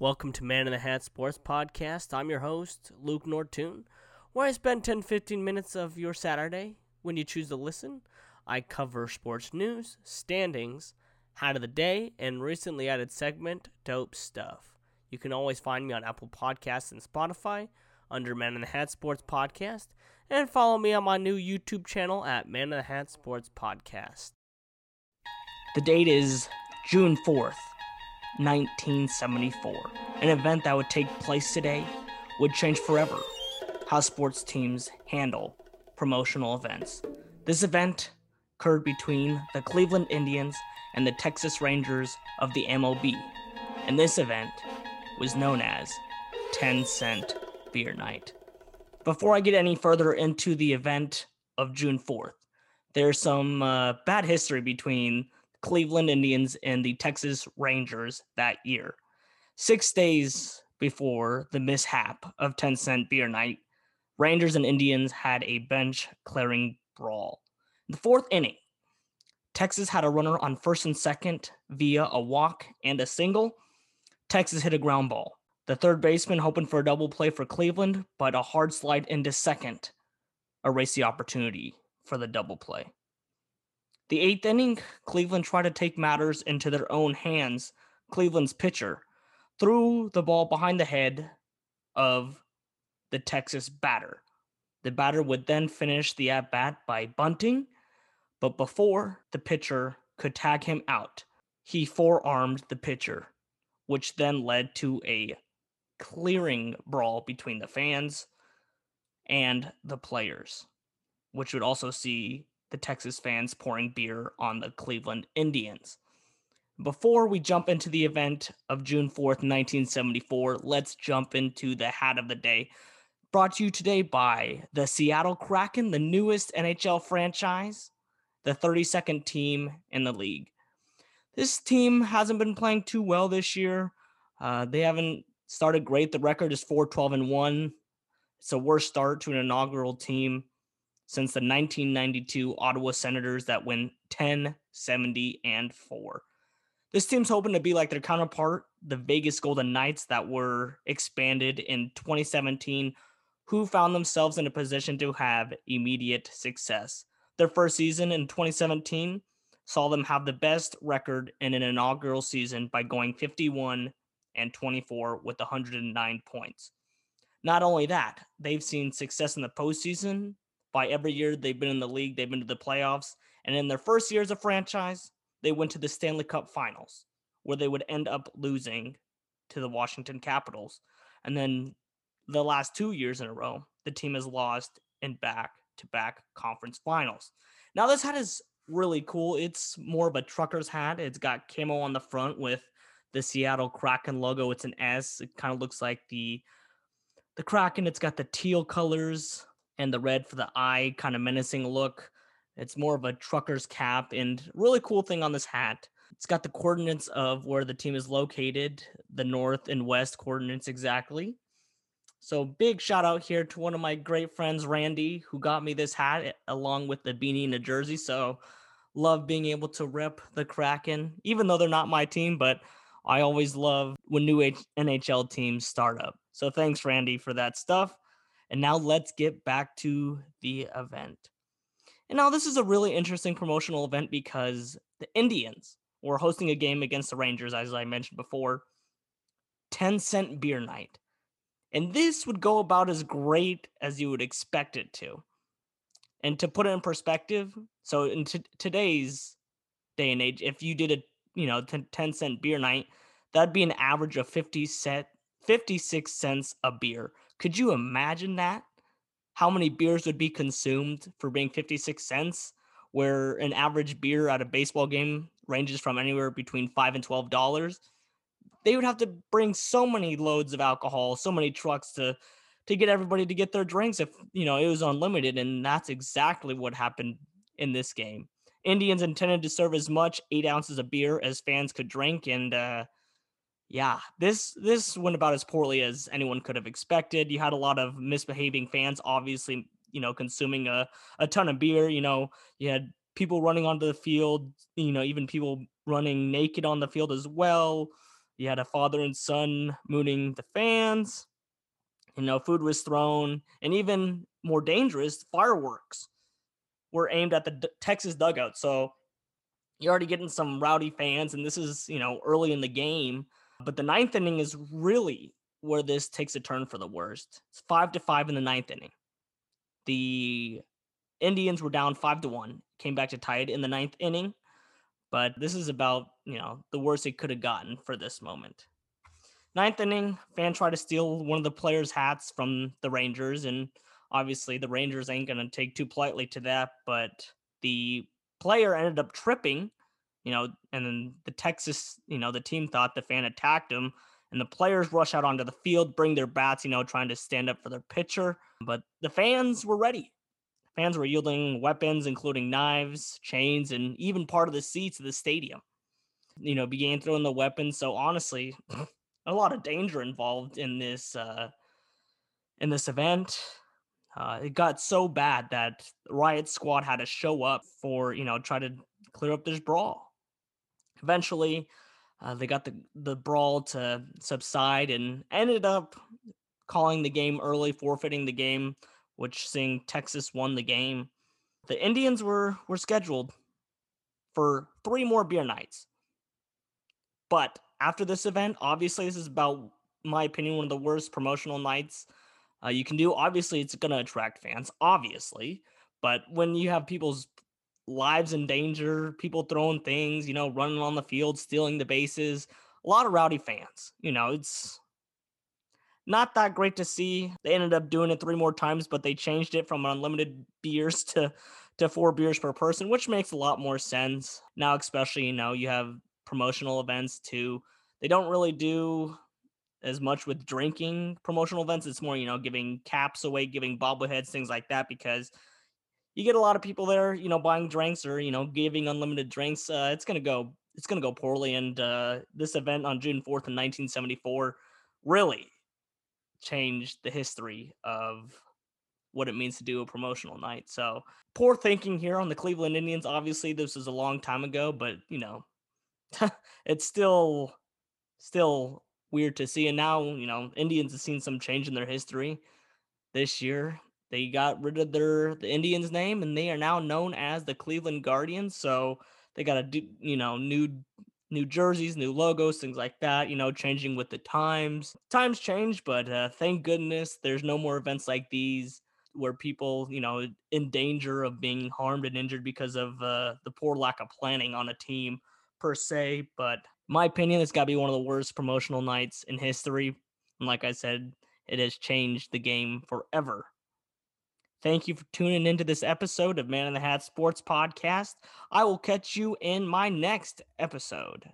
Welcome to Man in the Hat Sports Podcast. I'm your host, Luke Nortoon, where I spend 10 15 minutes of your Saturday when you choose to listen. I cover sports news, standings, hat of the day, and recently added segment, Dope Stuff. You can always find me on Apple Podcasts and Spotify under Man in the Hat Sports Podcast, and follow me on my new YouTube channel at Man in the Hat Sports Podcast. The date is June 4th, 1974. An event that would take place today would change forever how sports teams handle promotional events. This event occurred between the Cleveland Indians and the Texas Rangers of the MLB, and this event was known as 10 Cent Beer Night. Before I get any further into the event of June 4th, there's some uh, bad history between Cleveland Indians and the Texas Rangers that year. Six days before the mishap of 10 Cent Beer Night, Rangers and Indians had a bench clearing brawl. In the fourth inning, Texas had a runner on first and second via a walk and a single. Texas hit a ground ball. The third baseman hoping for a double play for Cleveland, but a hard slide into second erased the opportunity for the double play. The eighth inning, Cleveland tried to take matters into their own hands. Cleveland's pitcher threw the ball behind the head of the Texas batter. The batter would then finish the at bat by bunting, but before the pitcher could tag him out, he forearmed the pitcher, which then led to a clearing brawl between the fans and the players, which would also see the Texas fans pouring beer on the Cleveland Indians. Before we jump into the event of June 4th, 1974, let's jump into the hat of the day. Brought to you today by the Seattle Kraken, the newest NHL franchise, the 32nd team in the league. This team hasn't been playing too well this year. Uh, they haven't started great. The record is 4 12 and 1. It's a worst start to an inaugural team since the 1992 Ottawa Senators that win 10, 70, and 4. This team's hoping to be like their counterpart, the Vegas Golden Knights, that were expanded in 2017, who found themselves in a position to have immediate success. Their first season in 2017 saw them have the best record in an inaugural season by going 51 and 24 with 109 points. Not only that, they've seen success in the postseason by every year they've been in the league, they've been to the playoffs. And in their first year as a franchise, they went to the Stanley Cup finals, where they would end up losing to the Washington Capitals. And then the last two years in a row, the team has lost in back to back conference finals. Now, this hat is really cool. It's more of a trucker's hat. It's got camo on the front with the Seattle Kraken logo. It's an S. It kind of looks like the the Kraken. It's got the teal colors and the red for the eye, kind of menacing look. It's more of a trucker's cap and really cool thing on this hat. It's got the coordinates of where the team is located, the north and west coordinates exactly. So big shout out here to one of my great friends, Randy, who got me this hat along with the beanie and the jersey. So love being able to rep the Kraken, even though they're not my team, but I always love when new NHL teams start up. So thanks, Randy, for that stuff. And now let's get back to the event. And now this is a really interesting promotional event because the Indians were hosting a game against the Rangers, as I mentioned before. 10 cent beer night. And this would go about as great as you would expect it to. And to put it in perspective, so in t- today's day and age, if you did a you know 10 cent beer night, that'd be an average of 50 cent 56 cents a beer. Could you imagine that? How many beers would be consumed for being 56 cents? Where an average beer at a baseball game ranges from anywhere between five and twelve dollars. They would have to bring so many loads of alcohol, so many trucks to to get everybody to get their drinks if you know it was unlimited. And that's exactly what happened in this game. Indians intended to serve as much eight ounces of beer as fans could drink, and uh, yeah, this this went about as poorly as anyone could have expected. You had a lot of misbehaving fans, obviously, you know, consuming a, a ton of beer. You know, you had people running onto the field, you know, even people running naked on the field as well. You had a father and son mooning the fans. You know, food was thrown, and even more dangerous, fireworks were aimed at the D- Texas dugout. So you're already getting some rowdy fans, and this is, you know, early in the game. But the ninth inning is really where this takes a turn for the worst. It's five to five in the ninth inning. The Indians were down five to one, came back to tie it in the ninth inning. But this is about, you know, the worst it could have gotten for this moment. Ninth inning, fan tried to steal one of the players' hats from the Rangers, and obviously the Rangers ain't gonna take too politely to that, but the player ended up tripping, you know, and then the Texas, you know, the team thought the fan attacked him, and the players rush out onto the field, bring their bats, you know, trying to stand up for their pitcher, but the fans were ready. Fans were yielding weapons, including knives, chains, and even part of the seats of the stadium. You know, began throwing the weapons. So honestly, a lot of danger involved in this uh, in this event. Uh, it got so bad that riot squad had to show up for you know try to clear up this brawl. Eventually, uh, they got the the brawl to subside and ended up calling the game early, forfeiting the game, which seeing Texas won the game. The Indians were were scheduled for three more beer nights, but after this event, obviously this is about my opinion one of the worst promotional nights uh, you can do. Obviously, it's going to attract fans, obviously, but when you have people's lives in danger, people throwing things, you know, running on the field, stealing the bases, a lot of rowdy fans. You know, it's not that great to see. They ended up doing it three more times, but they changed it from unlimited beers to to four beers per person, which makes a lot more sense now. Especially, you know, you have promotional events too. They don't really do as much with drinking promotional events. It's more, you know, giving caps away, giving bobbleheads, things like that, because you get a lot of people there, you know, buying drinks or, you know, giving unlimited drinks. Uh, it's to go, it's to go poorly. And uh, this event on June 4th in 1974 really changed the history of what it means to do a promotional night. So poor thinking here on the Cleveland Indians. Obviously, this was a long time ago, but you know, it's still still weird to see. And now, you know, Indians have seen some change in their history this year. They got rid of their the Indians name and they are now known as the Cleveland Guardians. So they got a you know, new new jerseys, new logos, things like that, you know, changing with the times. Times change, but uh, thank goodness there's no more events like these where people, you know, in danger of being harmed and injured because of uh, the poor lack of planning on a team per se. But my opinion, it's got to be one of the worst promotional nights in history. And like I said, it has changed the game forever. Thank you for tuning into this episode of Man in the Hat Sports Podcast. I will catch you in my next episode.